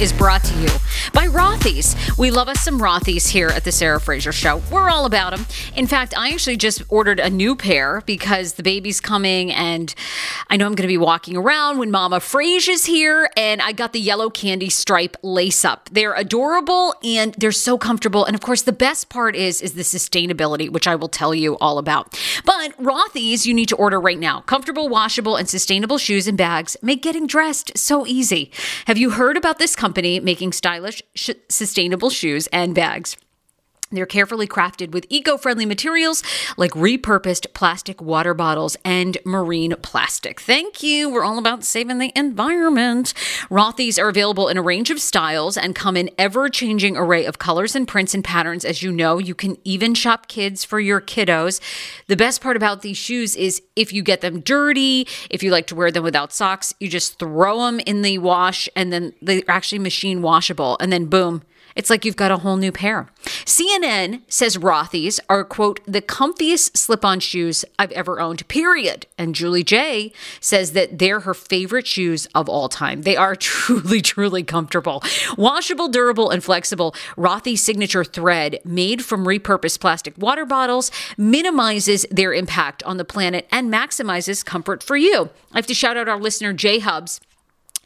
Is brought to you We love us some Rothy's here at the Sarah Fraser Show. We're all about them. In fact, I actually just ordered a new pair because the baby's coming and I know I'm going to be walking around when Mama Fraser is here and I got the yellow candy stripe lace up. They're adorable and they're so comfortable. And of course, the best part is is the sustainability, which I will tell you all about. But Rothy's you need to order right now. Comfortable, washable, and sustainable shoes and bags make getting dressed so easy. Have you heard about this company making stylish, sh- sustainable shoes and bags? They're carefully crafted with eco friendly materials like repurposed plastic water bottles and marine plastic. Thank you. We're all about saving the environment. Rothy's are available in a range of styles and come in ever changing array of colors and prints and patterns. As you know, you can even shop kids for your kiddos. The best part about these shoes is if you get them dirty, if you like to wear them without socks, you just throw them in the wash and then they're actually machine washable. And then boom. It's like you've got a whole new pair. CNN says Rothy's are, quote, the comfiest slip on shoes I've ever owned, period. And Julie J says that they're her favorite shoes of all time. They are truly, truly comfortable. Washable, durable, and flexible. Rothy's signature thread, made from repurposed plastic water bottles, minimizes their impact on the planet and maximizes comfort for you. I have to shout out our listener, J Hubs.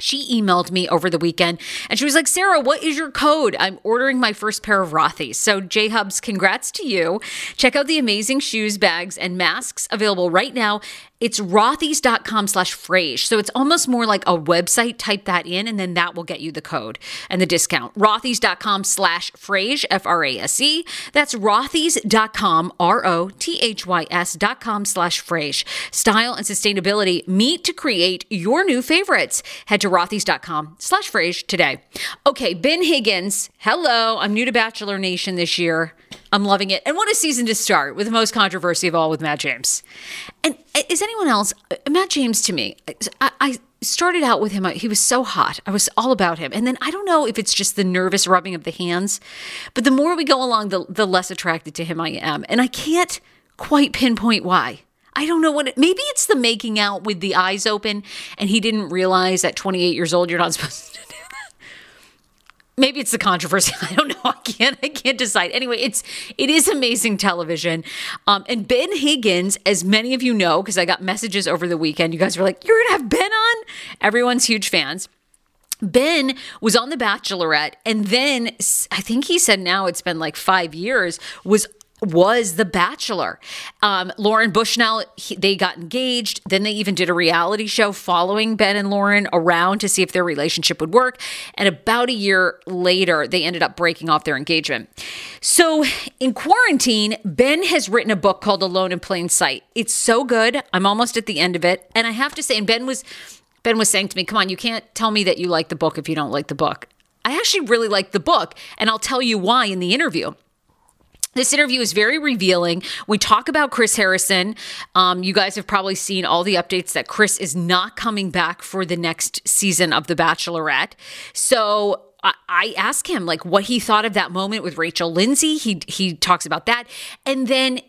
She emailed me over the weekend and she was like, Sarah, what is your code? I'm ordering my first pair of Rothy's. So, J Hubs, congrats to you. Check out the amazing shoes, bags, and masks available right now. It's rothys.com slash frage. So it's almost more like a website. Type that in and then that will get you the code and the discount. Rothys.com slash frage, F R A S E. That's rothys.com, R O T H Y S.com slash frage. Style and sustainability meet to create your new favorites. Head to rothys.com slash frage today. Okay, Ben Higgins. Hello. I'm new to Bachelor Nation this year. I'm loving it. And what a season to start with the most controversy of all with Matt James. And uh, is anyone else, uh, Matt James to me, I, I started out with him, he was so hot. I was all about him. And then I don't know if it's just the nervous rubbing of the hands, but the more we go along, the, the less attracted to him I am. And I can't quite pinpoint why. I don't know what it, maybe it's the making out with the eyes open and he didn't realize at 28 years old you're not supposed to. Maybe it's the controversy. I don't know. I can't. I can't decide. Anyway, it's it is amazing television. Um, and Ben Higgins, as many of you know, because I got messages over the weekend. You guys were like, "You're gonna have Ben on." Everyone's huge fans. Ben was on The Bachelorette, and then I think he said now it's been like five years, was was The Bachelor. Um, Lauren Bushnell, he, they got engaged. Then they even did a reality show following Ben and Lauren around to see if their relationship would work. And about a year later, they ended up breaking off their engagement. So in quarantine, Ben has written a book called Alone in Plain Sight. It's so good. I'm almost at the end of it. And I have to say, and Ben was Ben was saying to me, Come on, you can't tell me that you like the book if you don't like the book. I actually really like the book, and I'll tell you why in the interview. This interview is very revealing. We talk about Chris Harrison. Um, you guys have probably seen all the updates that Chris is not coming back for the next season of The Bachelorette. So I, ask him like what he thought of that moment with Rachel Lindsay. He he talks about that, and then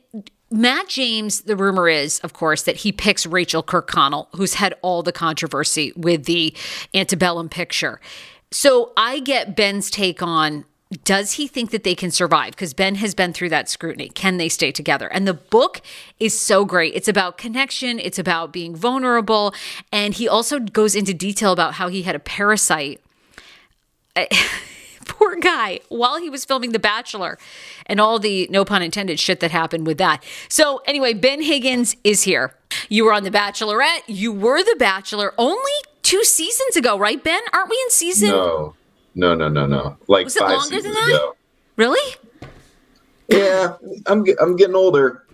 Matt James, the rumor is, of course, that he picks Rachael Kirkconnell, who's had all the controversy with the antebellum picture. So I get Ben's take on does he think that they can survive? Because Ben has been through that scrutiny. Can they stay together? And the book is so great. It's about connection, it's about being vulnerable. And he also goes into detail about how he had a parasite. Eh, poor guy, while he was filming The Bachelor and all the, no pun intended, shit that happened with that. So, anyway, Ben Higgins is here. You were on The Bachelorette. You were The Bachelor only two seasons ago, right, Ben? Aren't we in season? No. No, no, no, no. Like Was it five longer than that? ago. Really? Yeah, I'm I'm getting older.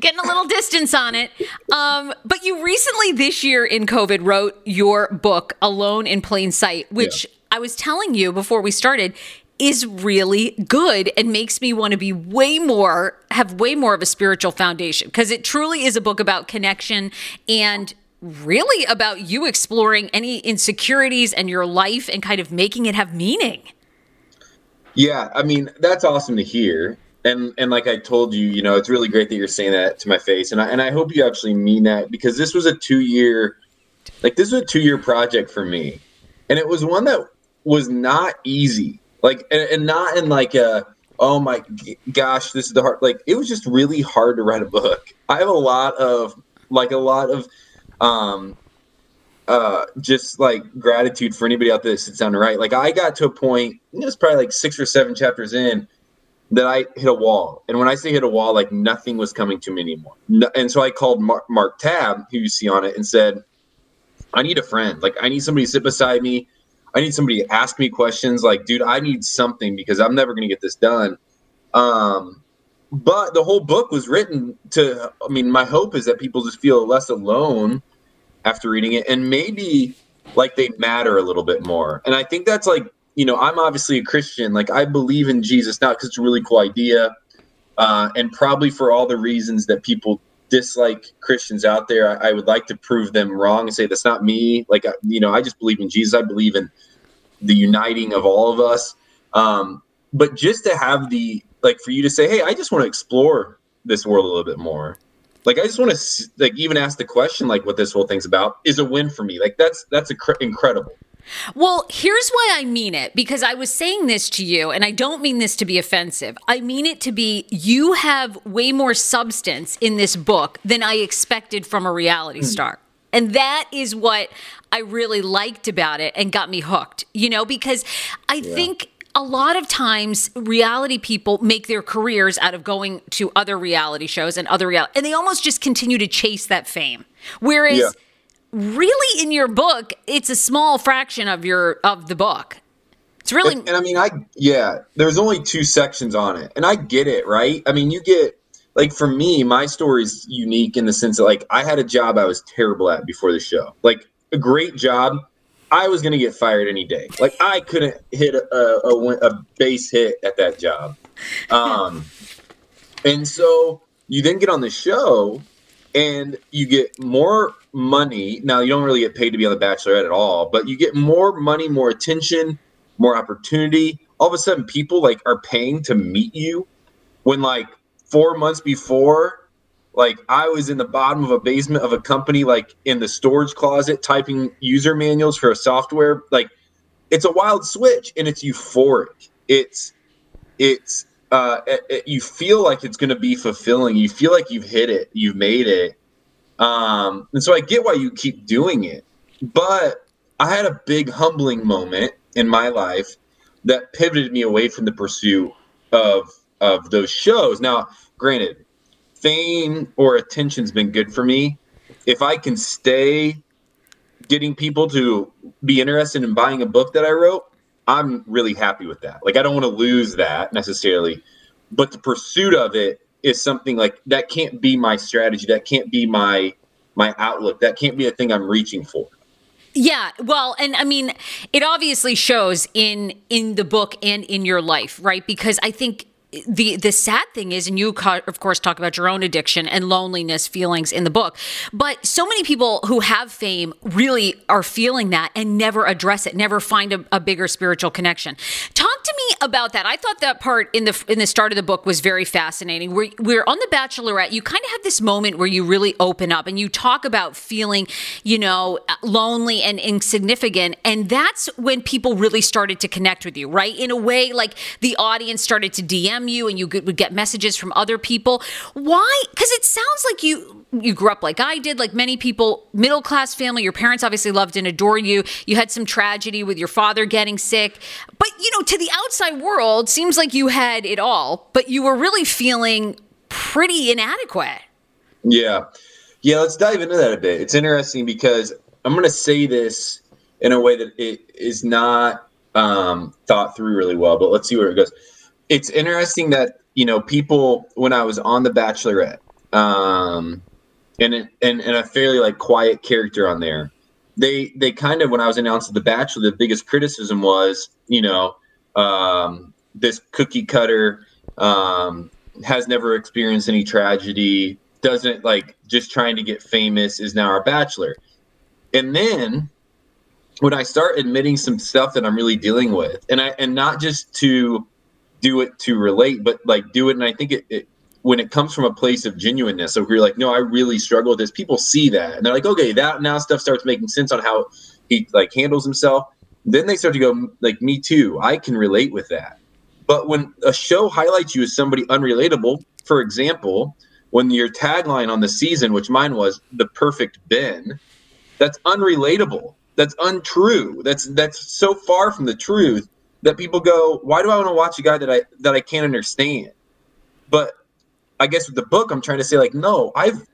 Getting a little distance on it. Um, but you recently this year in COVID wrote your book, Alone in Plain Sight, which Yeah. I was telling you before we started is really good and makes me want to be way more, have way more of a spiritual foundation because it truly is a book about connection and really about you exploring any insecurities and your life and kind of making it have meaning. Yeah, I mean that's awesome to hear. And and like I told you, you know, it's really great that you're saying that to my face. And I and I hope you actually mean that because this was a two year, like this was a two year project for me, and it was one that was not easy. Like and, and not in like a oh my g- gosh, this is the hard. Like it was just really hard to write a book. I have a lot of like a lot of um uh just like gratitude for anybody out there that sits down to write. Like I got to a point, it was probably like six or seven chapters in that I hit a wall. And when I say hit a wall, like nothing was coming to me anymore. No, and so I called Mark, Mark Tabb, who you see on it, and said, I need a friend. Like I need somebody to sit beside me. I need somebody to ask me questions. Like, dude, I need something because I'm never going to get this done. Um, but the whole book was written to, I mean, my hope is that people just feel less alone after reading it and maybe like they matter a little bit more. And I think that's like, you know, I'm obviously a Christian. Like I believe in Jesus, not because it's a really cool idea, uh, and probably for all the reasons that people dislike Christians out there. I, I would like to prove them wrong and say that's not me. Like, I- you know, I just believe in Jesus. I believe in the uniting of all of us. Um, but just to have the like for you to say, hey, I just want to explore this world a little bit more. Like I just want to like even ask the question like what this whole thing's about is a win for me. Like that's that's incre- incredible. Well, here's why I mean it because I was saying this to you, and I don't mean this to be offensive. I mean it to be you have way more substance in this book than I expected from a reality hmm. star. And that is what I really liked about it and got me hooked, you know, because I think a lot of times reality people make their careers out of going to other reality shows and other reality, and they almost just continue to chase that fame. Whereas Yeah. really in your book it's a small fraction of your of the book it's really And, and I mean, I yeah, there's only two sections on it, and I get it, right? I mean, you get like for me, my story's unique in the sense that like I had a job I was terrible at before the show, like a great job. I was gonna get fired any day. Like I couldn't hit a, a, a, a base hit at that job, um, and so you then get on the show, and you get more money. Now you don't really get paid to be on the Bachelorette at all, but you get more money, more attention, more opportunity. All of a sudden, people like are paying to meet you. When like four months before, like I was in the bottom of a basement of a company, like in the storage closet, typing user manuals for a software. Like it's a wild switch and it's euphoric. It's it's uh, it, it, you feel like it's going to be fulfilling. You feel like you've hit it, you've made it. Um, and so I get why you keep doing it. But I had a big humbling moment in my life that pivoted me away from the pursuit of of those shows. Now, granted, fame or attention's been good for me. If I can stay getting people to be interested in buying a book that I wrote, I'm really happy with that. Like I don't want to lose that necessarily, but the pursuit of it is something like that can't be my strategy. That can't be my my outlook. That can't be a thing I'm reaching for. Yeah, well, and I mean, it obviously shows in in the book and in your life, right? Because I think the the sad thing is and you of course talk about your own addiction and loneliness feelings in the book but so many people who have fame really are feeling that and never address it never find a, a bigger spiritual connection. Talk to me about that. I thought that part in the in the start of the book was very fascinating. We're, we're on the bachelorette. You kind of have this moment where you really open up and you talk about feeling you know lonely and insignificant and that's when people really started to connect with you right? In a way like the audience started to dm you and you would get messages from other people. Why? Because it sounds like you you grew up like I did, like many people, middle class family. Your parents obviously loved and adored you. You had some tragedy with your father getting sick, but you know, to the outside world, seems like you had it all, but you were really feeling pretty inadequate. Yeah, yeah. Let's dive into that a bit. It's interesting because I'm going to say this in a way that it is not um, thought through really well, but let's see where it goes it's interesting that you know people when I was on The Bachelorette, um, and and and a fairly like quiet character on there, they they kind of when I was announced at The Bachelor, the biggest criticism was you know um, this cookie cutter um, has never experienced any tragedy, doesn't like just trying to get famous is now our Bachelor, and then when I start admitting some stuff that I'm really dealing with, and I and not just to do it to relate, but like do it. And I think it, it when it comes from a place of genuineness, so you're like, no, I really struggle with this. People see that and they're like, okay, that now stuff starts making sense on how he like handles himself. Then they start to go like, me too. I can relate with that. But when a show highlights you as somebody unrelatable, for example, when your tagline on the season, which mine was the perfect Ben, that's unrelatable. That's untrue. That's that's so far from the truth that people go, why do I want to watch a guy that I that I can't understand? But I guess with the book, I'm trying to say like, no, I've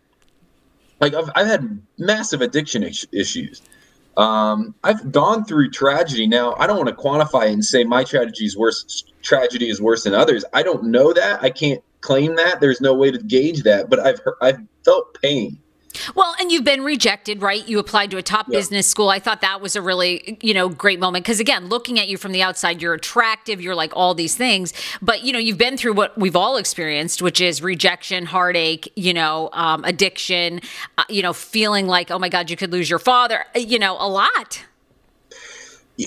like I've, I've had massive addiction issues. Um, I've gone through tragedy. Now I don't want to quantify and say my tragedy is worse. Tragedy is worse than others. I don't know that. I can't claim that. There's no way to gauge that. But I've I've felt pain. Well, and you've been rejected, right? You applied to a top yep. business school. I thought that was a really, you know, great moment because again, looking at you from the outside, you're attractive, you're like all these things, but you know, you've been through what we've all experienced, which is rejection, heartache, you know, um, addiction, uh, you know, feeling like, oh my God, you could lose your father, uh, you know, a lot.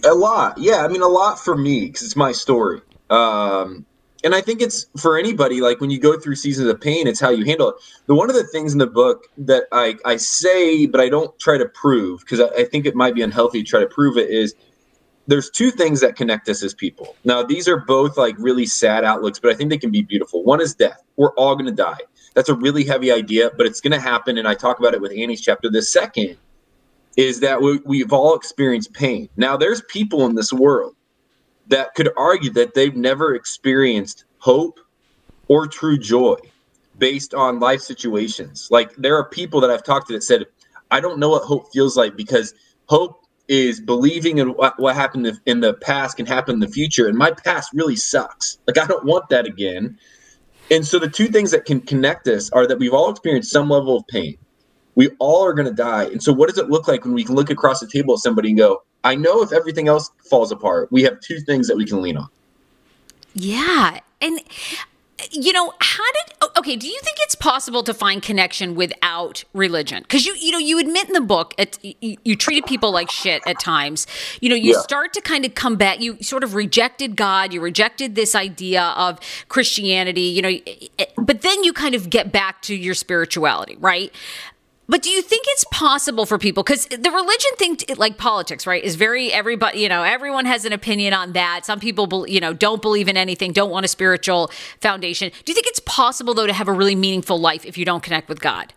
A lot, yeah. I mean, a lot for me because it's my story. Um, and I think it's for anybody. Like when you go through seasons of pain, it's how you handle it. The one of the things in the book that I I say, but I don't try to prove because I, I think it might be unhealthy to try to prove it is there's two things that connect us as people. Now, these are both like really sad outlooks, but I think they can be beautiful. One is death. We're all going to die. That's a really heavy idea, but it's going to happen. And I talk about it with Annie's chapter. The second is that we, we've all experienced pain. Now, there's people in this world that could argue that they've never experienced hope or true joy based on life situations. Like there are people that I've talked to that said, I don't know what hope feels like because hope is believing in what, what happened in the past can happen in the future. And my past really sucks. Like I don't want that again. And so the two things that can connect us are that we've all experienced some level of pain. We all are going to die. And so what does it look like when we can look across the table at somebody and go, I know if everything else falls apart, we have two things that we can lean on. Yeah. And you know how did okay do you think it's possible to find connection without religion because you you know you admit in the book it, you, you, treated people like shit at times you know you yeah. start to kind of come back you sort of rejected god you rejected this idea of christianity you know but then you kind of get back to your spirituality right But do you think it's possible for people because the religion thing, like politics, right, is very everybody. You know, everyone has an opinion on that. Some people, you know, don't believe in anything, don't want a spiritual foundation. Do you think it's possible though to have a really meaningful life if you don't connect with God?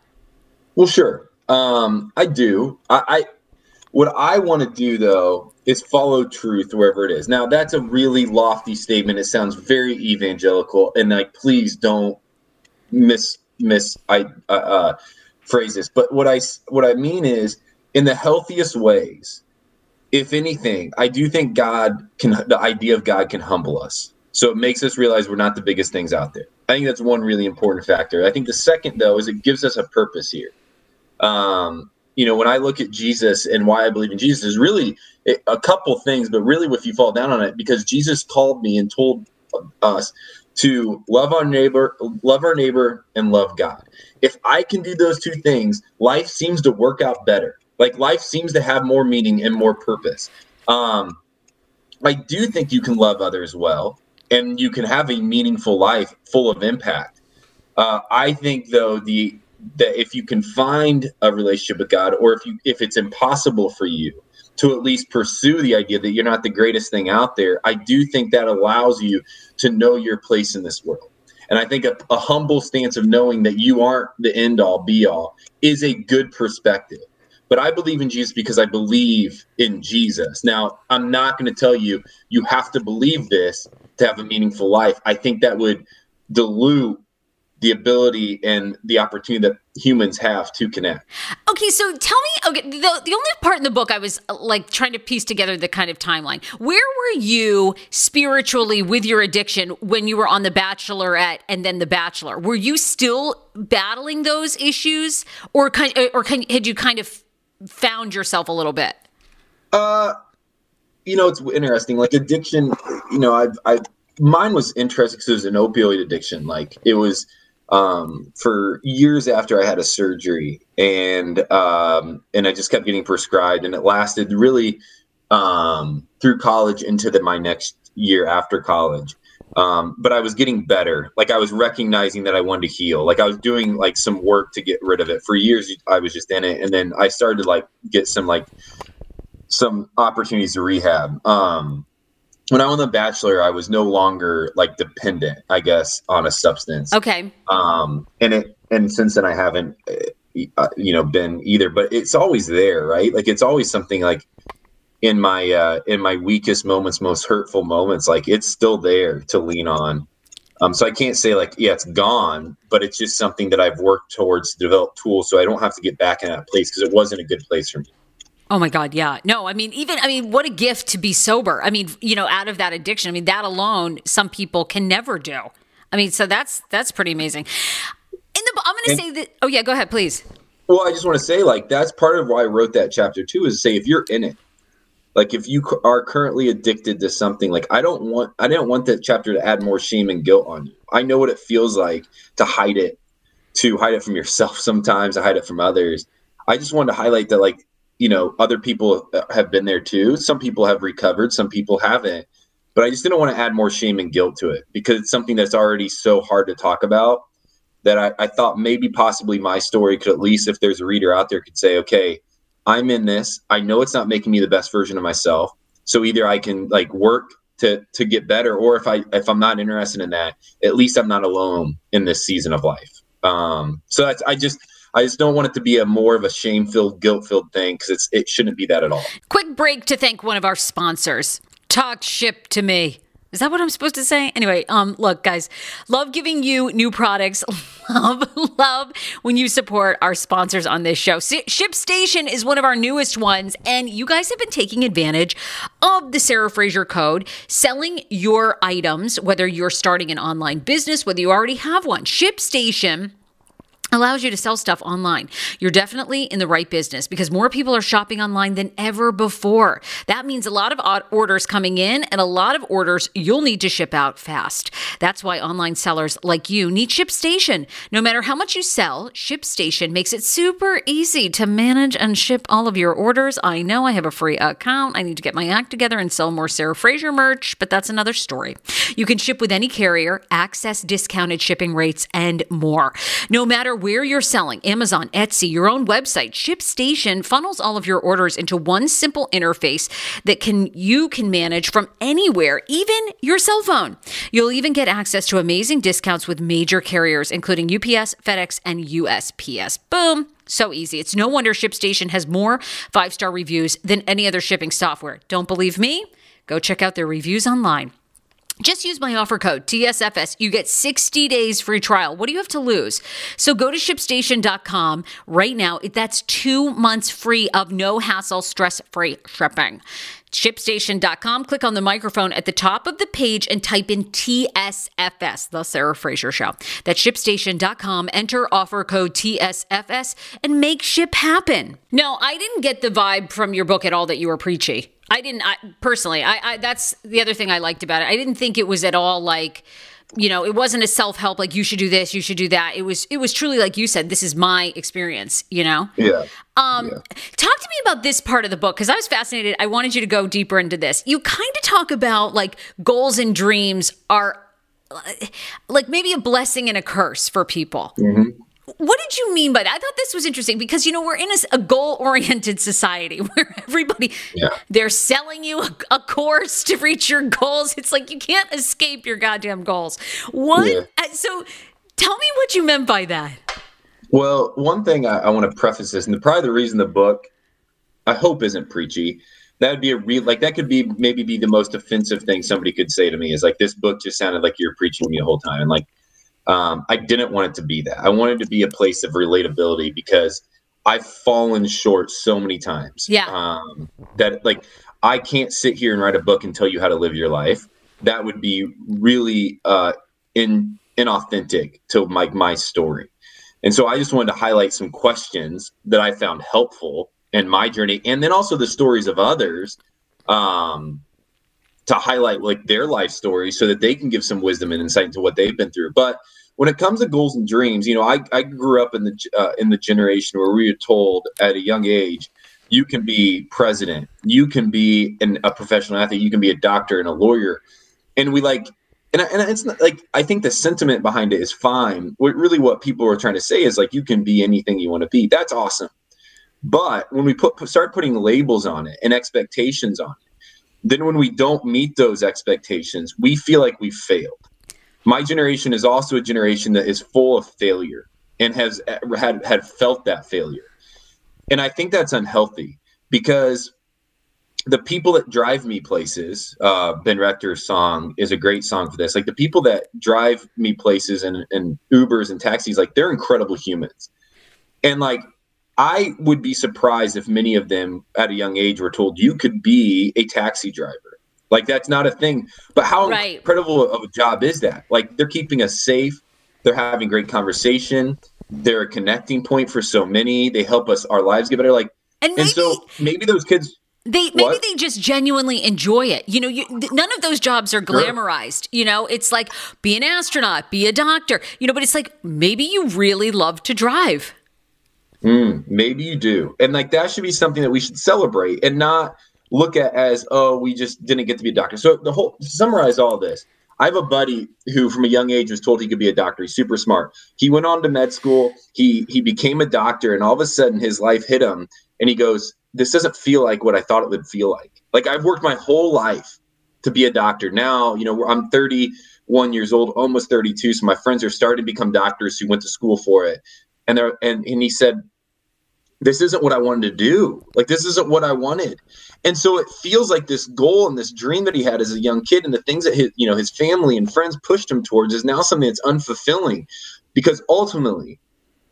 Well, sure, um, I do. I, I what I want to do though is follow truth wherever it is. Now, that's a really lofty statement. It sounds very evangelical, and like, please don't miss miss I uh, uh phrases. But what I what I mean is, in the healthiest ways, if anything, I do think God can. The idea of God can humble us, so it makes us realize we're not the biggest things out there. I think that's one really important factor. I think the second though is it gives us a purpose here. Um, you know, when I look at Jesus and why I believe in Jesus is really a couple things, but really if you fall down on it, because Jesus called me and told us to love our neighbor, love our neighbor, and love God. If I can do those two things, life seems to work out better. Like life seems to have more meaning and more purpose. Um, I do think you can love others well, and you can have a meaningful life full of impact. Uh, I think though the that if you can find a relationship with God, or if you if it's impossible for you to at least pursue the idea that you're not the greatest thing out there, I do think that allows you to know your place in this world. And I think a, a humble stance of knowing that you aren't the end all be all is a good perspective. But I believe in Jesus because I believe in Jesus. Now, I'm not going to tell you you have to believe this to have a meaningful life. I think that would dilute the ability and the opportunity that humans have to connect. Okay, so tell me, okay, the, the only part in the book I was like trying to piece together the kind of timeline. Where were you spiritually with your addiction when you were on The Bachelorette and then The Bachelor? Were you still battling those issues, or kind, or had you kind of found yourself a little bit? Uh, you know, it's interesting. Like addiction, you know, I've, I, mine was interesting because it was an opioid addiction. Like it was um, for years after I had a surgery, and um, and I just kept getting prescribed, and it lasted really um, through college into the my next year after college. Um, but I was getting better. Like I was recognizing that I wanted to heal. Like I was doing like some work to get rid of it. For years, I was just in it, and then I started to like get some like some opportunities to rehab. Um, when I was The Bachelor, I was no longer like dependent, I guess, on a substance. Okay. Um, and it and since then I haven't, uh, you know, been either. But it's always there, right? Like it's always something like in my uh, in my weakest moments, most hurtful moments, like it's still there to lean on. Um, so I can't say like, yeah, it's gone, but it's just something that I've worked towards to develop tools so I don't have to get back in that place because it wasn't a good place for me. Oh my God, yeah. No, I mean, even, I mean, what a gift to be sober. I mean, you know, out of that addiction, I mean, that alone, some people can never do. I mean, so that's, that's pretty amazing. In the, I'm going to say that, oh yeah, go ahead, please. Well, I just want to say, like, that's part of why I wrote that chapter too, is to say, if you're in it, like if you are currently addicted to something, like I don't want, I didn't want that chapter to add more shame and guilt on you. I know what it feels like to hide it, to hide it from yourself sometimes, to hide it from others. I just wanted to highlight that, like, you know, other people have been there too. Some people have recovered, some people haven't. But I just didn't want to add more shame and guilt to it because it's something that's already so hard to talk about that I, I thought maybe possibly my story could at least, if there's a reader out there, could say, okay, I'm in this. I know it's not making me the best version of myself. So either I can like work to to get better, or if I if I'm not interested in that, at least I'm not alone in this season of life. Um, so that's I just I just don't want it to be a more of a shame filled, guilt filled thing because it's it shouldn't be that at all. Quick break to thank one of our sponsors. Talk ship to me. Is that what I'm supposed to say? Anyway, um, look, guys, love giving you new products. love, love when you support our sponsors on this show. ShipStation is one of our newest ones, and you guys have been taking advantage of the Sarah Fraser code, selling your items, whether you're starting an online business, whether you already have one. ShipStation allows you to sell stuff online. You're definitely in the right business because more people are shopping online than ever before. That means a lot of orders coming in and a lot of orders you'll need to ship out fast. That's why online sellers like you need ShipStation. No matter how much you sell, ShipStation makes it super easy to manage and ship all of your orders. I know I have a free account. I need to get my act together and sell more Sarah Fraser merch, but that's another story. You can ship with any carrier, access discounted shipping rates, and more. No matter where you're selling, Amazon, Etsy, your own website, ShipStation funnels all of your orders into one simple interface that can you can manage from anywhere, even your cell phone. You'll even get access to amazing discounts with major carriers including UPS, FedEx, and USPS. Boom. So easy. It's no wonder ShipStation has more five star reviews than any other shipping software. Don't believe me? Go check out their reviews online. Just use my offer code TSFS. You get 60 days free trial. What do you have to lose? So go to shipstation.com right now. That's two months free of no hassle, stress free shipping. ShipStation.com. Click on the microphone at the top of the page and type in TSFS, The Sarah Fraser Show. That's ShipStation.com. Enter offer code TSFS and make ship happen. No, I didn't get the vibe from your book at all that you were preachy. I didn't I, personally. I, I that's the other thing I liked about it. I didn't think it was at all like you know it wasn't a self-help like you should do this you should do that it was it was truly like you said this is my experience you know Yeah. um Yeah. talk to me about this part of the book because i was fascinated i wanted you to go deeper into this you kind of talk about like goals and dreams are like maybe a blessing and a curse for people what did you mean by that? I thought this was interesting because you know we're in a, a goal-oriented society where everybody Yeah. they're selling you a, a course to reach your goals. It's like you can't escape your goddamn goals. What? Yeah. uh, So tell me what you meant by that. Well, one thing I, I want to preface this, and the, probably the reason the book, I hope, isn't preachy. That would be a real, like that could be maybe be the most offensive thing somebody could say to me is like this book just sounded like you're preaching me the whole time, and like um, I didn't want it to be that. I wanted to be a place of relatability because I've fallen short so many times. Yeah. Um, that like I can't sit here and write a book and tell you how to live your life. That would be really uh, in inauthentic to like my story. And so I just wanted to highlight some questions that I found helpful in my journey, and then also the stories of others um, to highlight like their life stories so that they can give some wisdom and insight into what they've been through. But when it comes to goals and dreams, you know, I, I grew up in the uh, in the generation where we were told at a young age, you can be president, you can be an, a professional athlete, you can be a doctor and a lawyer, and we like and, I- and it's not like I think the sentiment behind it is fine. What really what people are trying to say is like you can be anything you want to be. That's awesome. But when we put start putting labels on it and expectations on it, then when we don't meet those expectations, we feel like we failed. My generation is also a generation that is full of failure and has had had felt that failure. And I think that's unhealthy because the people that drive me places, uh, Ben Rector's song is a great song for this. Like the people that drive me places and, and Ubers and taxis, like they're incredible humans. And like I would be surprised if many of them at a young age were told you could be a taxi driver. Like that's not a thing. But how Right. incredible of a job is that? Like they're keeping us safe. They're having great conversation. They're a connecting point for so many. They help us our lives get better. Like And maybe and so maybe those kids they maybe What? they just genuinely enjoy it. You know, you, th- none of those jobs are glamorized. You know, it's like be an astronaut, be a doctor. You know, but it's like maybe you really love to drive. Mm, maybe you do. And like that should be something that we should celebrate and not look at as, oh, we just didn't get to be a doctor. So the whole summarize all this, I have a buddy who from a young age was told he could be a doctor. He's super smart. He went on to med school. He he became a doctor and all of a sudden his life hit him and he goes, This doesn't feel like what I thought it would feel like. Like I've worked my whole life to be a doctor. Now, you know, I'm 31 years old, almost 32. So my friends are starting to become doctors who went to school for it. And they're and, and he said, this isn't what I wanted to do. Like this isn't what I wanted. And so it feels like this goal and this dream that he had as a young kid and the things that his, you know, his family and friends pushed him towards is now something that's unfulfilling because ultimately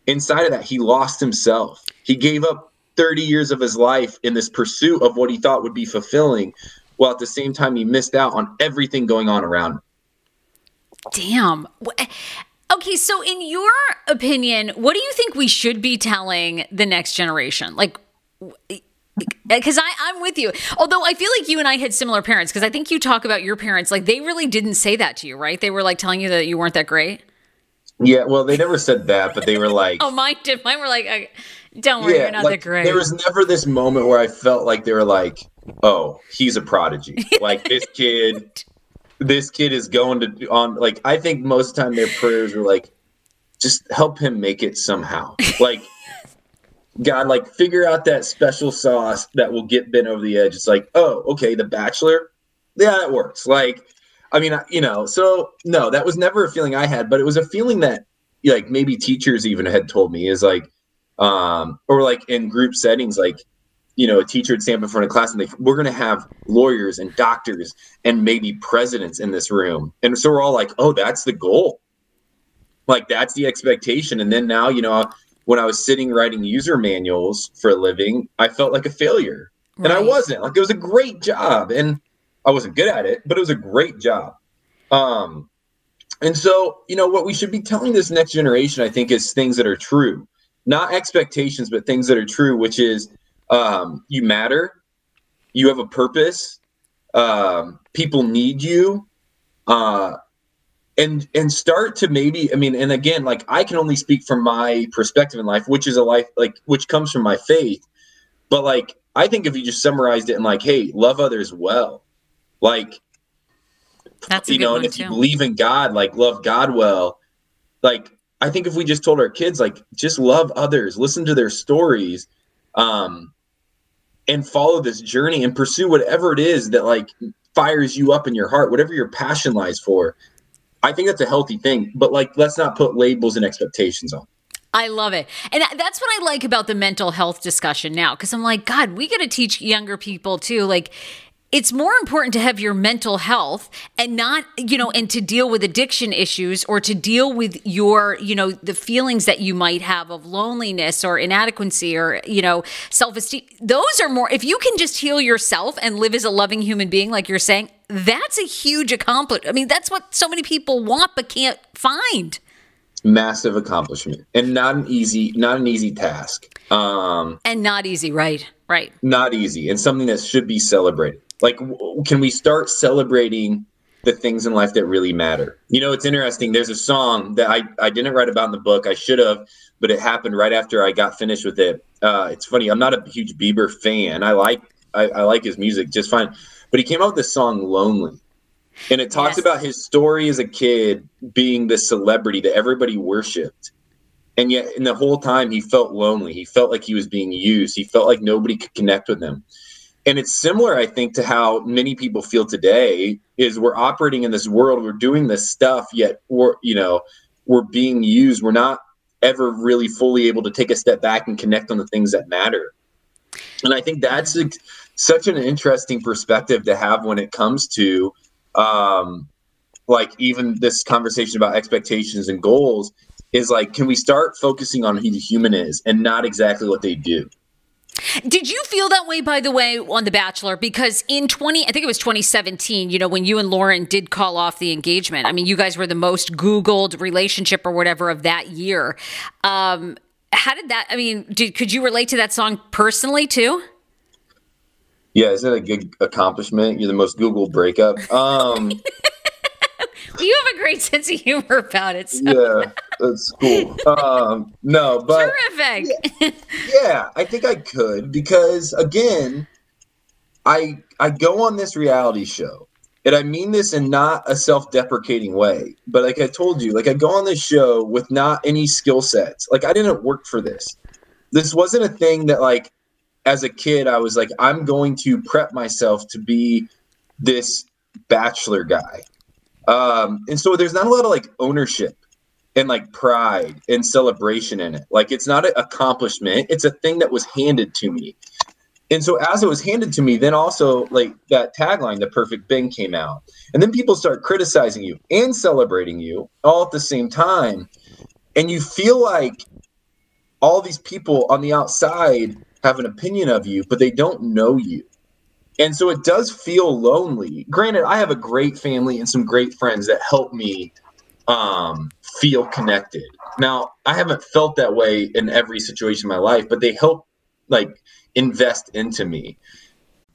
inside of that he lost himself. He gave up 30 years of his life in this pursuit of what he thought would be fulfilling while at the same time he missed out on everything going on around him. Damn. Okay, so in your opinion, what do you think we should be telling the next generation? Like, because I'm with you. Although I feel like you and I had similar parents, because I think you talk about your parents like they really didn't say that to you, right? They were like telling you that you weren't that great. Yeah, well, they never said that, but they were like Oh, mine did. Mine were like, "Don't worry, you're not like, that great." There was never this moment where I felt like they were like, "Oh, he's a prodigy." like this kid, this kid is going to on. Like I think most of the time their prayers are like, just help him make it somehow. Like, God, like figure out that special sauce that will get Ben over the edge. It's like, oh, okay, The Bachelor, yeah, that works. Like, I mean, you know, so no, that was never a feeling I had, but it was a feeling that like maybe teachers even had told me is like, um, or like in group settings, like, you know, a teacher would stand up in front of class and they, we're going to have lawyers and doctors and maybe presidents in this room. And so we're all like, oh, that's the goal. Like, that's the expectation. And then now, you know, when I was sitting writing user manuals for a living, I felt like a failure. Right. And I wasn't. Like, it was a great job. And I wasn't good at it, but it was a great job. Um, and so, you know, what we should be telling this next generation, I think, is things that are true, not expectations, but things that are true, which is um, you matter, you have a purpose, um, people need you, uh, and and start to maybe, I mean, and again, like I can only speak from my perspective in life, which is a life like which comes from my faith, but like I think if you just summarized it in like, hey, love others well, like that's you know, and if too. you believe in God, like love God well, like I think if we just told our kids, like just love others, listen to their stories, um, and follow this journey and pursue whatever it is that like fires you up in your heart, whatever your passion lies for. I think that's a healthy thing, but like let's not put labels and expectations on. I love it. And that's what I like about the mental health discussion now because I'm like, God, we got to teach younger people too. Like, it's more important to have your mental health and not you know and to deal with addiction issues or to deal with your you know the feelings that you might have of loneliness or inadequacy or you know self-esteem. Those are more if you can just heal yourself and live as a loving human being like you're saying that's a huge accomplishment i mean that's what so many people want but can't find. Massive accomplishment and not an easy not an easy task. Um and not easy right right. not easy and something that should be celebrated like can we start celebrating the things in life that really matter? You know it's interesting. There's a song that i i didn't write about in the book. I should have but it happened right after i got finished with it. Uh, it's funny. I'm not a huge bieber fan. I like I, I like his music just fine. But he came out with this song lonely. And it talks yes. about his story as a kid being the celebrity that everybody worshipped. And yet in the whole time he felt lonely. He felt like he was being used. He felt like nobody could connect with him and it's similar i think to how many people feel today is we're operating in this world we're doing this stuff yet we're you know we're being used. We're not ever really fully able to take a step back and connect on the things that matter. And i think that's a, such an interesting perspective to have when it comes to um like even this conversation about expectations and goals is like can we start focusing on who the human is and not exactly what they do did you feel that way, by the way, on The Bachelor? Because in 20, I think it was 2017, you know, when you and Lauren did call off the engagement, I mean, you guys were the most Googled relationship or whatever of that year. Um, how did that, I mean, did, could you relate to that song personally too? Yeah, is that a good accomplishment? You're the most Googled breakup. Um, you have a great sense of humor about it. So. Yeah, that's cool. Um, no, but terrific. Yeah, yeah, I think I could because again, I I go on this reality show, and I mean this in not a self-deprecating way, but like I told you, like I go on this show with not any skill sets. Like I didn't work for this. This wasn't a thing that like as a kid I was like I'm going to prep myself to be this bachelor guy um, and so there's not a lot of like ownership and like pride and celebration in it. Like it's not an accomplishment, it's a thing that was handed to me. And so as it was handed to me, then also like that tagline, the perfect Ben came out. And then people start criticizing you and celebrating you all at the same time. And you feel like all these people on the outside have an opinion of you, but they don't know you. And so it does feel lonely. Granted, I have a great family and some great friends that help me um, feel connected. Now, I haven't felt that way in every situation in my life, but they help like invest into me.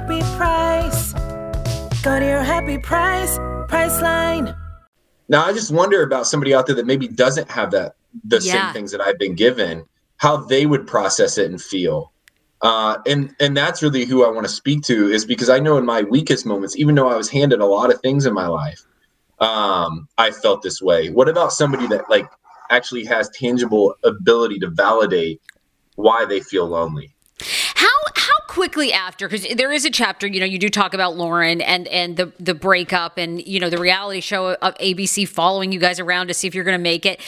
happy price. Go to your happy price, Priceline. Now, I just wonder about somebody out there that maybe doesn't have that the Yeah. same things that I've been given, how they would process it and feel. Uh, and and that's really who I want to speak to is because I know in my weakest moments, even though I was handed a lot of things in my life, um, I felt this way. What about somebody that like actually has tangible ability to validate why they feel lonely? Quickly after because there is a chapter you know you do talk about Lauren and and the the breakup and you know the reality show of ABC following you guys around to see if you're going to make it.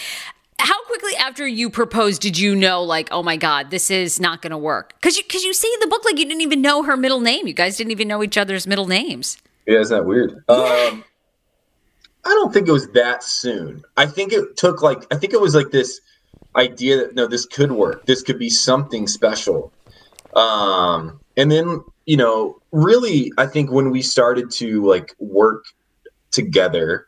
How quickly after you proposed did you know like oh my god this is not going to work? Because you because you say in the book like you didn't even know her middle name. You guys didn't even know each other's middle names. Yeah, isn't that weird? Um, I don't think it was that soon. I think it took like I think it was like this idea that no, this could work. This could be something special. Um, and then you know, really, I think when we started to like work together,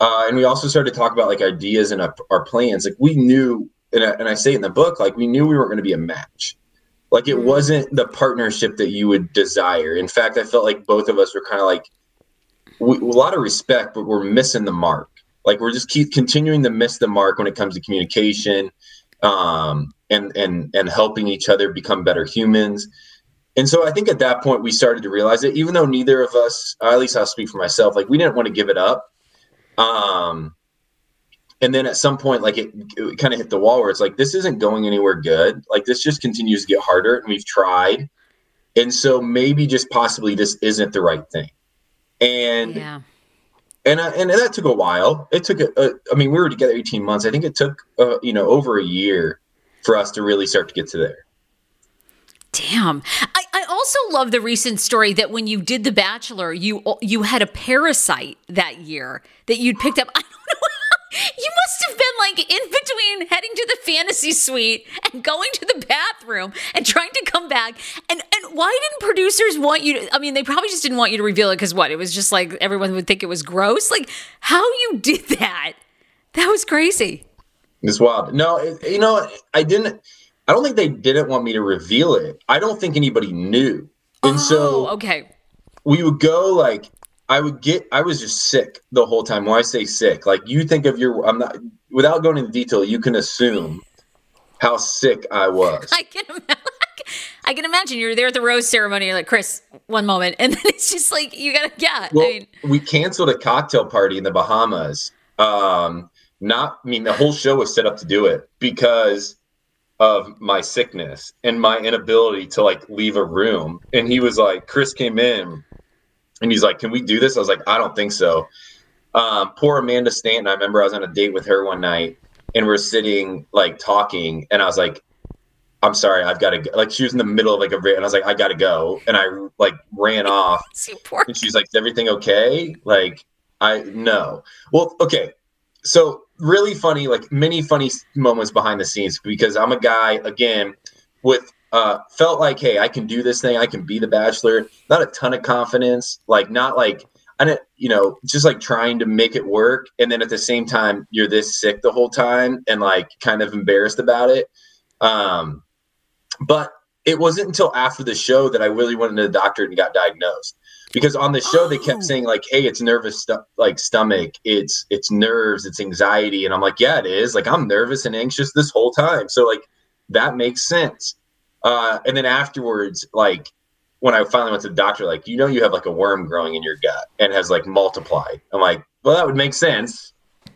uh, and we also started to talk about like ideas and our, our plans, like we knew, and I, and I say in the book, like we knew we weren't going to be a match. Like it wasn't the partnership that you would desire. In fact, I felt like both of us were kind of like we, a lot of respect, but we're missing the mark. Like we're just keep continuing to miss the mark when it comes to communication, um, and and and helping each other become better humans. And so I think at that point we started to realize that even though neither of us, at least I'll speak for myself, like we didn't want to give it up. Um, and then at some point, like it, it kind of hit the wall where it's like this isn't going anywhere good. Like this just continues to get harder, and we've tried. And so maybe just possibly this isn't the right thing. And Yeah. and uh, and that took a while. It took a, a I mean, we were together 18 months. I think it took uh, you know over a year for us to really start to get to there. Damn. I, I also love the recent story that when you did The Bachelor, you you had a parasite that year that you'd picked up. I don't know. You must have been like in between heading to the fantasy suite and going to the bathroom and trying to come back. And and why didn't producers want you to? I mean, they probably just didn't want you to reveal it because what? It was just like everyone would think it was gross. Like how you did that? That was crazy. It's wild. No, it, you know, I didn't. I don't think they didn't want me to reveal it. I don't think anybody knew. And so oh, okay. we would go like I would get I was just sick the whole time. When I say sick, like you think of your I'm not without going into detail, you can assume how sick I was. I can imagine. I can imagine you're there at the rose ceremony. You're like, Chris, one moment, and then it's just like you gotta, yeah. Well, I mean, we canceled a cocktail party in the Bahamas. Um, not, I mean, the whole show was set up to do it because of my sickness and my inability to like leave a room. And he was like, Chris came in and he's like, Can we do this? I was like, I don't think so. Um, poor Amanda Stanton. I remember I was on a date with her one night and we're sitting like talking, and I was like, I'm sorry, I've got to go. Like, she was in the middle of like a, and I was like, I got to go. And I like ran off. And she's like, "Is everything okay?" Like, I no. Well, okay. So really funny, like many funny moments behind the scenes because I'm a guy again with uh felt like, hey, I can do this thing. I can be the bachelor. Not a ton of confidence. Like, not like I it, you know, just like trying to make it work. And then at the same time, you're this sick the whole time and like kind of embarrassed about it. Um, but it wasn't until after the show that I really went to the doctor and got diagnosed. Because on the show oh. they kept oh. saying like, "Hey, it's nervous stuff, like stomach, it's it's nerves, it's anxiety," and I'm like, "Yeah, it is. Like I'm nervous and anxious this whole time." So like that makes sense. Uh, and then afterwards, like when I finally went to the doctor, like, you know, you have like a worm growing in your gut and has like multiplied. I'm like, well, that would make sense.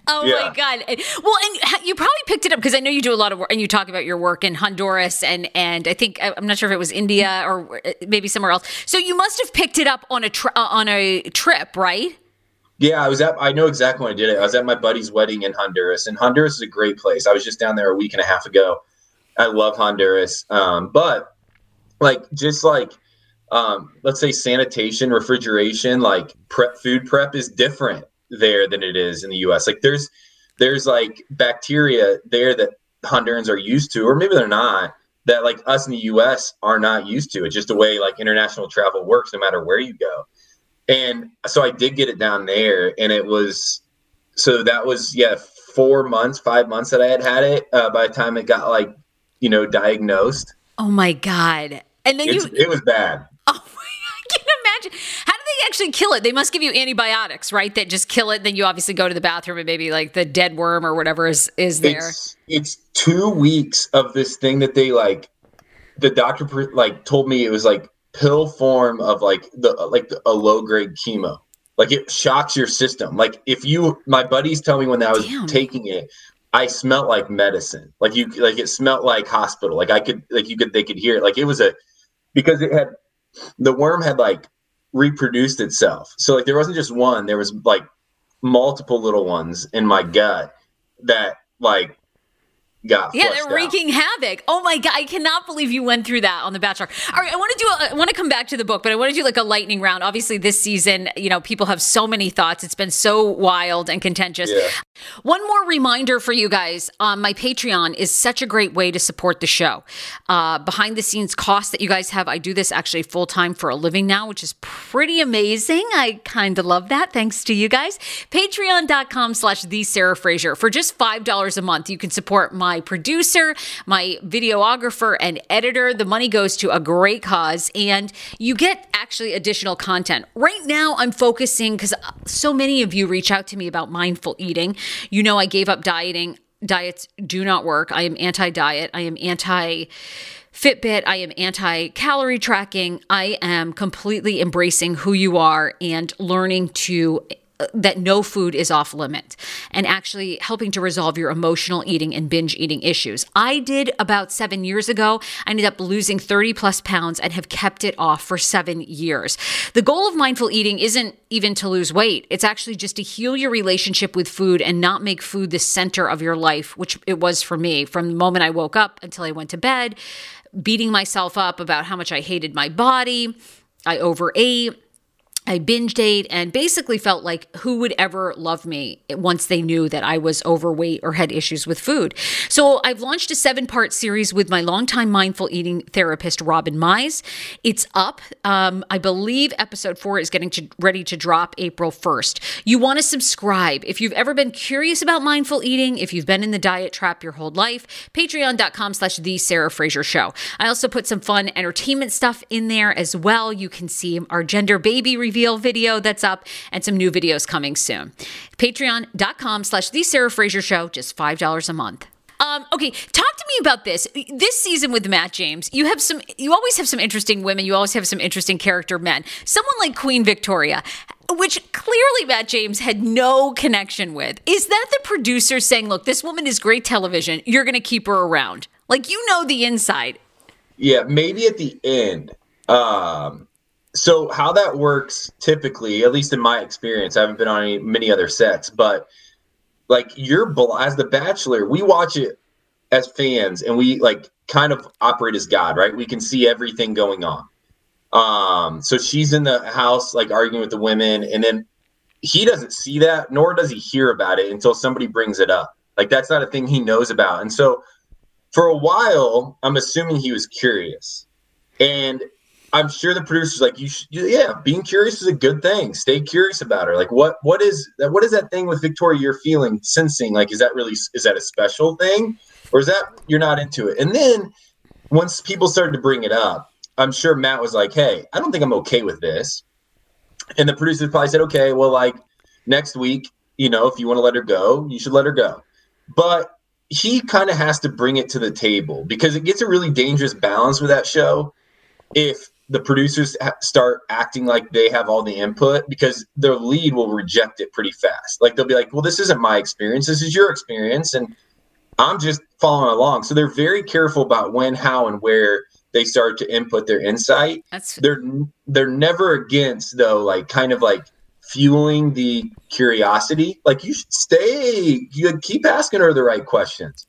Oh yeah. my god! Well, and you probably picked it up because I know you do a lot of work, and you talk about your work in Honduras and and I think I'm not sure if it was India or uh, maybe somewhere else. So you must have picked it up on a tri- uh, on a trip, right? Yeah, I was at. I know exactly when I did it. I was at my buddy's wedding in Honduras, and Honduras is a great place. I was just down there a week and a half ago. I love Honduras, um, but like just like um, let's say sanitation, refrigeration, like prep food prep is different there than it is in the US. Like there's there's like bacteria there that Hondurans are used to, or maybe they're not, that like us in the US are not used to. It's just the way like international travel works no matter where you go. And so I did get it down there and it was so that was yeah, four months, five months that I had had it uh, by the time it got like, you know, diagnosed. Oh my God. And then it's, you it was bad. Oh, I can imagine. How do they actually kill it? They must give you antibiotics, right? That just kill it. Then you obviously go to the bathroom and maybe like the dead worm or whatever is is there. It's, it's two weeks of this thing that they like. The doctor like told me it was like pill form of like the like the, a low grade chemo. Like it shocks your system. Like if you, my buddies tell me when I was Damn. taking it, I smelled like medicine. Like you, like it smelled like hospital. Like I could, like you could, they could hear it. Like it was a because it had the worm had like reproduced itself. So like there wasn't just one, there was like multiple little ones in my gut that like yeah they're wreaking havoc. Oh my god i cannot believe you went through that on the bachelor. All right i want to do a, i want to come back to the book but i want to do like a lightning round. Obviously this season you know people have so many thoughts. It's been so wild and contentious. Yeah. one more reminder for you guys um, my patreon is such a great way to support the show. Uh, behind the scenes costs that you guys have i do this actually full time for a living now which is pretty amazing. I kind of love that thanks to you guys. Patreon.com slash the sarah fraser. For just five dollars a month you can support my my producer, my videographer, and editor. The money goes to a great cause, and you get actually additional content. Right now, I'm focusing because uh, so many of you reach out to me about mindful eating. You know, I gave up dieting. Diets do not work. I am anti diet. I am anti. Fitbit, I am anti calorie tracking. I am completely embracing who you are and learning to that no food is off limit and actually helping to resolve your emotional eating and binge eating issues. I did about seven years ago. I ended up losing 30 plus pounds and have kept it off for seven years. The goal of mindful eating isn't even to lose weight, it's actually just to heal your relationship with food and not make food the center of your life, which it was for me from the moment I woke up until I went to bed, beating myself up about how much I hated my body. I overate. I binged ate and basically felt like who would ever love me once they knew that I was overweight or had issues with food. So I've launched a seven part series with my longtime mindful eating therapist, Robin Mize. It's up. Um, I believe episode four is getting to, ready to drop April 1st. You want to subscribe. If you've ever been curious about mindful eating, if you've been in the diet trap your whole life, patreon.com slash the Sarah Fraser Show. I also put some fun entertainment stuff in there as well. You can see our gender baby review reveal video that's up and some new videos coming soon. Patreon.com slash The Sarah Fraser Show, just $5 a month. Um, okay, talk to me about this. This season with Matt James, you have some. You always have some interesting women. You always have some interesting character men. Someone like Queen Victoria, which clearly Matt James had no connection with. Is that the producer saying, "Look, this woman is great television. You're going to keep her around"? Like you know the inside. Yeah, maybe at the end. Um, so how that works typically, at least in my experience, I haven't been on any, many other sets, but like you're as the Bachelor, we watch it as fans, and we like kind of operate as God, right? We can see everything going on. Um, so she's in the house like arguing with the women, and then he doesn't see that, nor does he hear about it until somebody brings it up. Like that's not a thing he knows about, and so for a while, I'm assuming he was curious. And I'm sure the producer's like, you, should, yeah, being curious is a good thing. Stay curious about her. Like, what, what is that? What is that thing with Victoria you're feeling, sensing? Like, is that really, is that a special thing, or is that you're not into it? And then once people started to bring it up, I'm sure Matt was like, hey, I don't think I'm okay with this. And the producers probably said, okay, well, like next week, you know, if you want to let her go, you should let her go. But he kind of has to bring it to the table because it gets a really dangerous balance with that show if the producers start acting like they have all the input because their lead will reject it pretty fast. Like they'll be like, "Well, this isn't my experience. This is your experience, and I'm just following along." So they're very careful about when, how, and where they start to input their insight. That's they're they're never against though, like kind of like fueling the curiosity. Like you should stay. You keep asking her the right questions.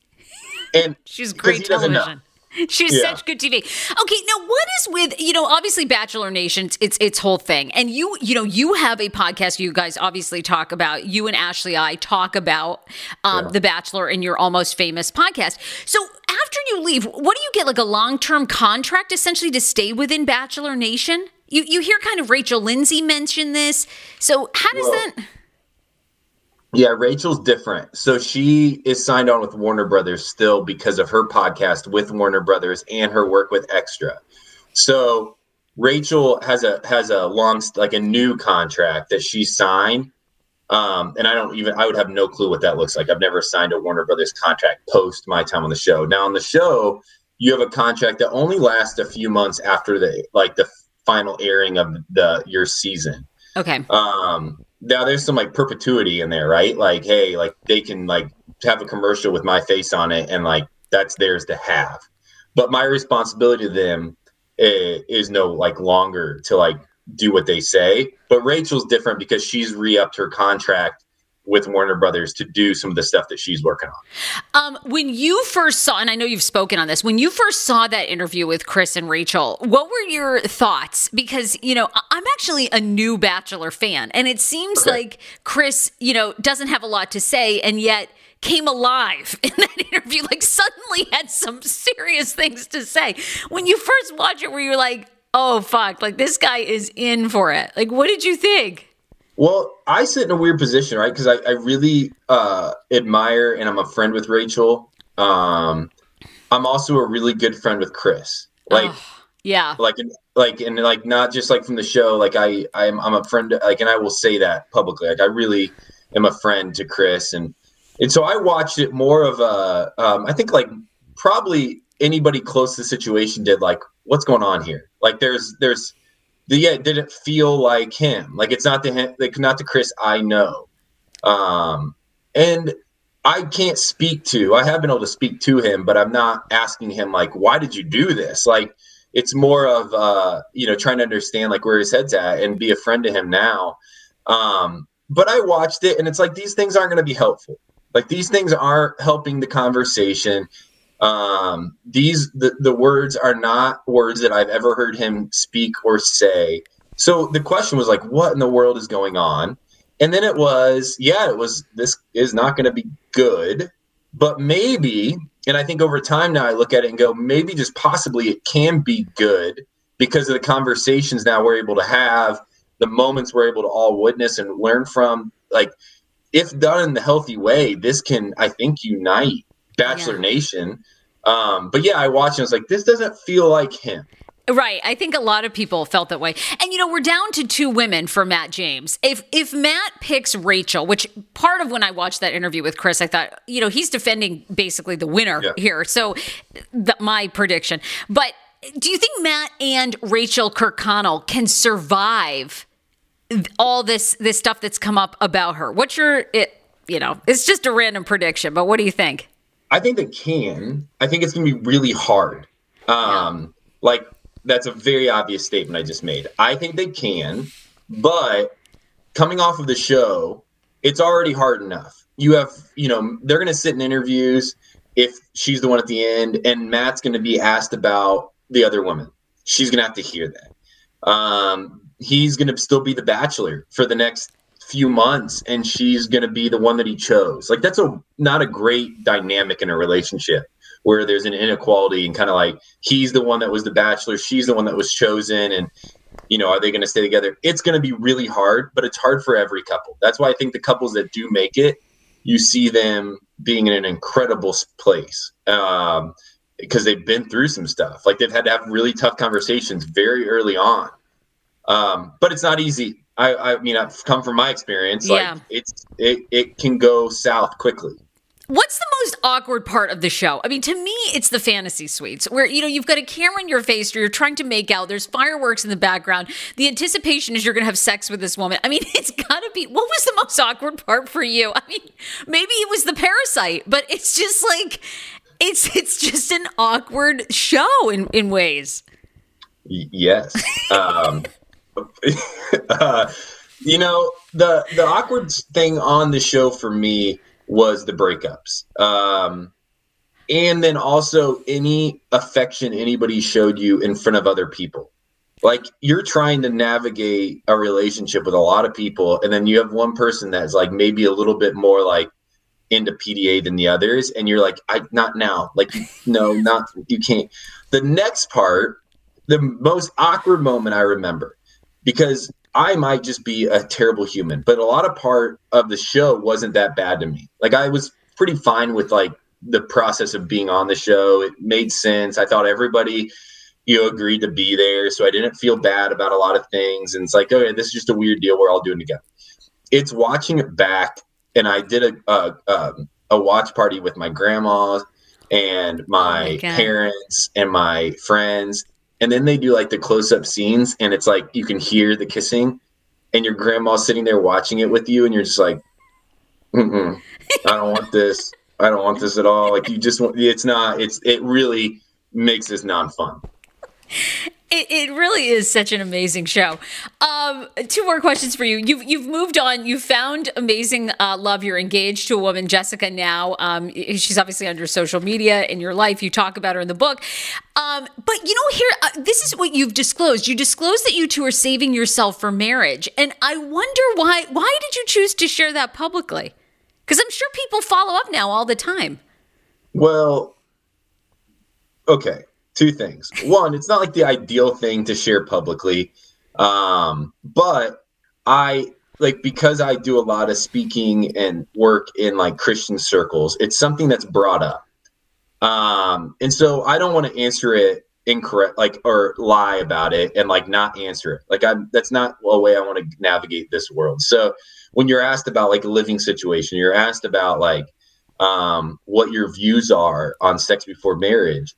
And she's great television. She's yeah. such good TV. Okay, now what is with you know obviously Bachelor Nation? It's its whole thing, and you you know you have a podcast. You guys obviously talk about you and Ashley. I talk about um, yeah. the Bachelor in your almost famous podcast. So after you leave, what do you get? Like a long term contract, essentially, to stay within Bachelor Nation. You you hear kind of Rachel Lindsay mention this. So how does well, that? Yeah, Rachel's different. So she is signed on with Warner Brothers still because of her podcast with Warner Brothers and her work with Extra. So Rachel has a has a long like a new contract that she signed. Um, and I don't even I would have no clue what that looks like. I've never signed a Warner Brothers contract post my time on the show. Now on the show, you have a contract that only lasts a few months after the like the final airing of the your season. Okay. Um now there's some like perpetuity in there, right? Like, hey, like they can like have a commercial with my face on it, and like that's theirs to have. But my responsibility to them is, eh, is no like longer to like do what they say. But Rachel's different because she's re-upped her contract with Warner Brothers to do some of the stuff that she's working on. Um, when you first saw, and I know you've spoken on this, when you first saw that interview with Chris and Rachel, what were your thoughts? Because, you know, I'm actually a new Bachelor fan, and it seems okay. like Chris, you know, doesn't have a lot to say, and yet came alive in that interview, like suddenly had some serious things to say. When you first watch it, where you're like, oh, fuck, like this guy is in for it. Like, what did you think? Well, I sit in a weird position, right? Because I, I really uh, admire and I'm a friend with Rachel. Um, I'm also a really good friend with Chris. Like, oh, yeah, like, like, and like, not just like from the show. Like, I, I'm, I'm a friend. Like, and I will say that publicly. Like, I really am a friend to Chris, and and so I watched it more of a. Um, I think like probably anybody close to the situation did. Like, what's going on here? Like, there's, there's the, yeah, it didn't feel like him. Like it's not the like not the Chris I know. Um, and I can't speak to. I have been able to speak to him, but I'm not asking him like, why did you do this? Like it's more of uh, you know trying to understand like where his head's at and be a friend to him now. Um, but I watched it and it's like these things aren't going to be helpful. Like these things aren't helping the conversation. Um, these the, the words are not words that I've ever heard him speak or say. So the question was like, what in the world is going on? And then it was, yeah, it was this is not going to be good, but maybe, and I think over time now I look at it and go, maybe just possibly it can be good because of the conversations now we're able to have, the moments we're able to all witness and learn from. Like, if done in the healthy way, this can, I think, unite Bachelor yeah. Nation. Um, but yeah, I watched and I was like, this doesn't feel like him. Right. I think a lot of people felt that way. And you know, we're down to two women for Matt James. If if Matt picks Rachael, which part of when I watched that interview with Chris, I thought, you know, he's defending basically the winner yeah. here. So the, my prediction. But do you think Matt and Rachael Kirkconnell can survive all this this stuff that's come up about her? What's your it you know, it's just a random prediction, but what do you think? I think they can. I think it's going to be really hard. Um. Like that's a very obvious statement I just made. I think they can, but coming off of the show, it's already hard enough. You have, you know, they're going to sit in interviews if she's the one at the end, and Matt's going to be asked about the other woman. She's going to have to hear that. Um, he's going to still be the bachelor for the next few months and she's going to be the one that he chose. Like that's a not a great dynamic in a relationship where there's an inequality and kind of like he's the one that was the bachelor, she's the one that was chosen, and you know, are they going to stay together? It's going to be really hard, but it's hard for every couple. That's why I think the couples that do make it, you see them being in an incredible place um, because they've been through some stuff. Like they've had to have really tough conversations very early on. Um, but it's not easy. I, I mean, I've come from my experience. Like Yeah. it's it, it can go south quickly. What's the most awkward part of the show? I mean, to me, it's the fantasy suites where, you know, you've got a camera in your face or you're trying to make out. There's fireworks in the background. The anticipation is you're going to have sex with this woman. I mean, it's got to be. What was the most awkward part for you? I mean, maybe it was the parasite, but it's just like, it's it's just an awkward show in, in ways. Yes. Um, uh, you know, the the awkward thing on the show for me was the breakups. Um, and then also any affection anybody showed you in front of other people. Like you're trying to navigate a relationship with a lot of people, and then you have one person that's like maybe a little bit more like into PDA than the others, and you're like, I not now. Like, no, not you can't. The next part, the most awkward moment I remember, because I might just be a terrible human, but a lot of part of the show wasn't that bad to me. Like I was pretty fine with like the process of being on the show. It made sense. I thought everybody, you know, agreed to be there, so I didn't feel bad about a lot of things. And it's like, okay, this is just a weird deal. We're all doing it together. It's watching it back, and I did a a, um, a watch party with my grandma and my, my parents and my friends and then they do like the close-up scenes and it's like you can hear the kissing and your grandma's sitting there watching it with you and you're just like Mm-mm, i don't want this. I don't want this at all. Like you just want it's not it's it really makes this non-fun It, it really is such an amazing show. Um, two more questions for you. You've you've moved on. You found amazing uh, love. You're engaged to a woman, Jessica. Now, um, she's obviously under social media in your life. You talk about her in the book. Um, but you know, here uh, this is what you've disclosed. You disclosed that you two are saving yourself for marriage, and I wonder why. Why did you choose to share that publicly? Because I'm sure people follow up now all the time. Well, okay, two things. One, it's not like the ideal thing to share publicly, um, but I like because I do a lot of speaking and work in like Christian circles. It's something that's brought up, um, and so I don't want to answer it incorrect, like or lie about it and like not answer it. Like I'm that's not a way I want to navigate this world. So when you're asked about like a living situation, you're asked about like um, what your views are on sex before marriage,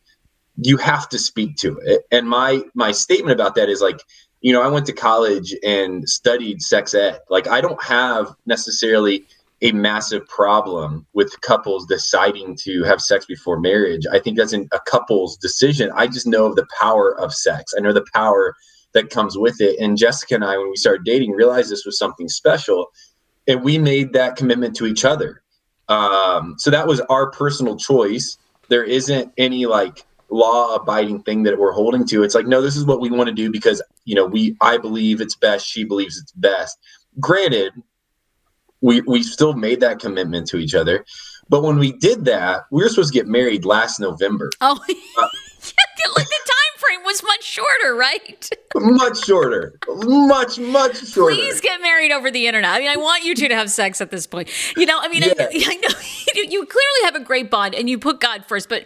you have to speak to it. And my my statement about that is like, you know, I went to college and studied sex ed. Like, I don't have necessarily a massive problem with couples deciding to have sex before marriage. I think that's an, a couple's decision. I just know of the power of sex. I know the power that comes with it. And Jessica and I, when we started dating, realized this was something special, and we made that commitment to each other. Um, so that was our personal choice. There isn't any like law abiding thing that we're holding to. It's like, no, this is what we want to do because, you know, we, I believe it's best. She believes it's best. Granted, we, we still made that commitment to each other. But when we did that, we were supposed to get married last November. Oh, yeah, like the time frame was much shorter, right? much shorter, much, much shorter. Please get married over the internet. I mean, I want you two to have sex at this point. You know, I mean, I, Yeah. I know you, you clearly have a great bond and you put God first, but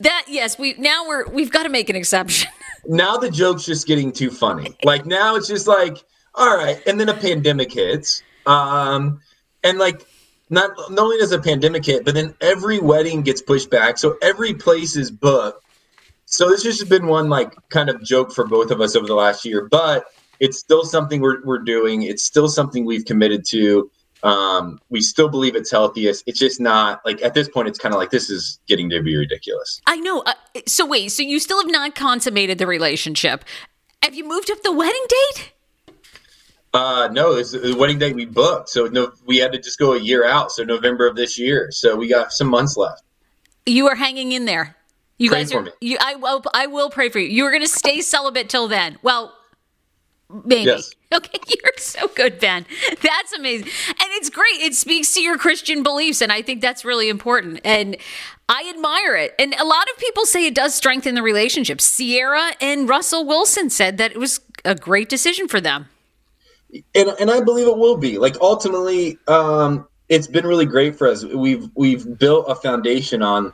that yes, we now we're we've got to make an exception. now the joke's just getting too funny. Like now it's just like, all right, and then a pandemic hits. Um, and like not not only does a pandemic hit, but then every wedding gets pushed back. So every place is booked. So this has just been one like kind of joke for both of us over the last year, but it's still something we're we're doing. It's still something we've committed to. Um, we still believe it's healthiest. It's just not like at this point. It's kind of like this is getting to be ridiculous. I know. Uh, so wait, so you still have not consummated the relationship? Have you moved up the wedding date? Uh, no, it's the wedding date we booked. So no, we had to just go a year out. So November of this year. So we got some months left. You are hanging in there. You Pray guys are. You, I will. I will pray for you. You are going to stay celibate till then. Well, Maybe. Yes. Okay, you're so good, Ben. That's amazing. And it's great. It speaks to your Christian beliefs. And I think that's really important. And I admire it. And a lot of people say it does strengthen the relationship. Ciara and Russell Wilson said that it was a great decision for them. and and I believe it will be. Like ultimately, um, it's been really great for us. We've we've built a foundation on,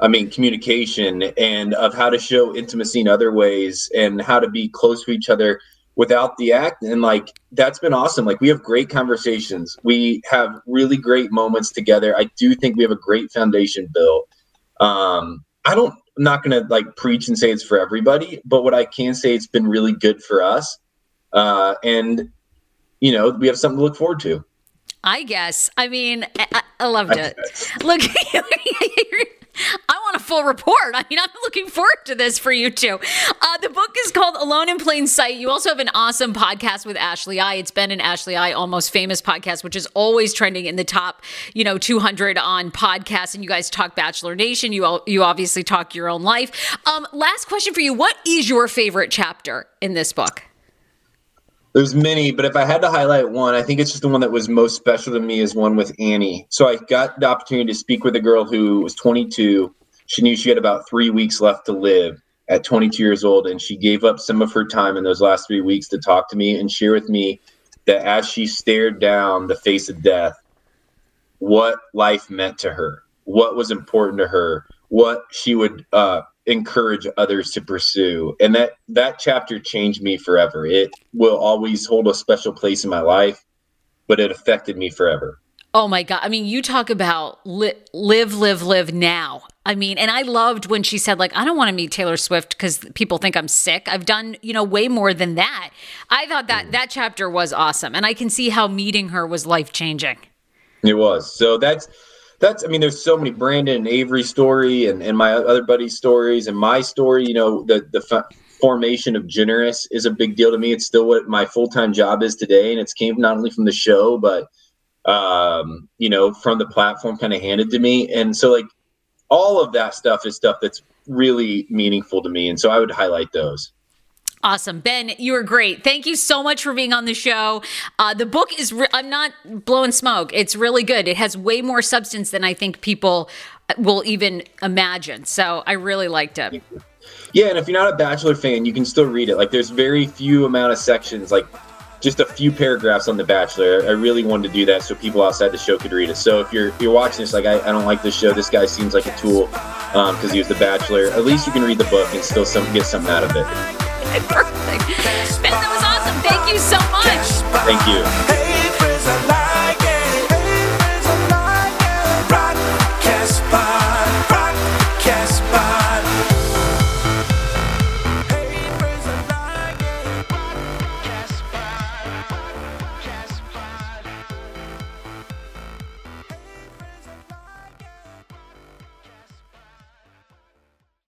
I mean, communication and of how to show intimacy in other ways and how to be close to each other without the act. And like that's been awesome. Like we have great conversations. We have really great moments together. I do think we have a great foundation built. Um, I don't. I'm not gonna like preach and say it's for everybody, but what I can say it's been really good for us. Uh, and you know, we have something to look forward to. I guess. I mean, I, I loved it. Look, I want a full report. I mean, I'm looking forward to this for you too. Uh, the book is called Alone in Plain Sight. You also have an awesome podcast with Ashley I. It's Ben and Ashley I almost famous podcast, which is always trending in the top, you know, 200 on podcasts. And you guys talk Bachelor Nation. You all, you obviously talk your own life. Um, last question for you: What is your favorite chapter in this book? There's many, but if I had to highlight one, I think it's just the one that was most special to me is one with Annie. So I got the opportunity to speak with a girl who was 22. She knew she had about three weeks left to live at 22 years old, and she gave up some of her time in those last three weeks to talk to me and share with me that as she stared down the face of death, what life meant to her, what was important to her, what she would uh, encourage others to pursue and that that chapter changed me forever it will always hold a special place in my life but it affected me forever Oh my God. I mean, you talk about li- live, live, live now. I mean, and I loved when she said, like, I don't want to meet Taylor Swift because people think I'm sick. I've done, you know, way more than that. I thought that mm. that chapter was awesome. And I can see how meeting her was life changing. it was so that's that's i mean there's so many brandon and avery story and, and my other buddies stories and my story you know the the f- formation of generous is a big deal to me. It's still what my full-time job is today and it's came not only from the show but um you know from the platform kind of handed to me. And so like all of that stuff is stuff that's really meaningful to me. And so i would highlight those Awesome. Ben, you were great. Thank you so much for being on the show. Uh, the book is, re- I'm not blowing smoke. It's really good. It has way more substance than I think people will even imagine. So I really liked it. Yeah, and if you're not a Bachelor fan, you can still read it. Like, there's very few amount of sections, like just a few paragraphs on The Bachelor. I really wanted to do that so people outside the show could read it. So if you're if you're watching this, like, I, I don't like this show. This guy seems like a tool because um, he was The Bachelor. At least you can read the book and still some get something out of it. Perfect. Ben, that was awesome. Thank you so much. Thank you.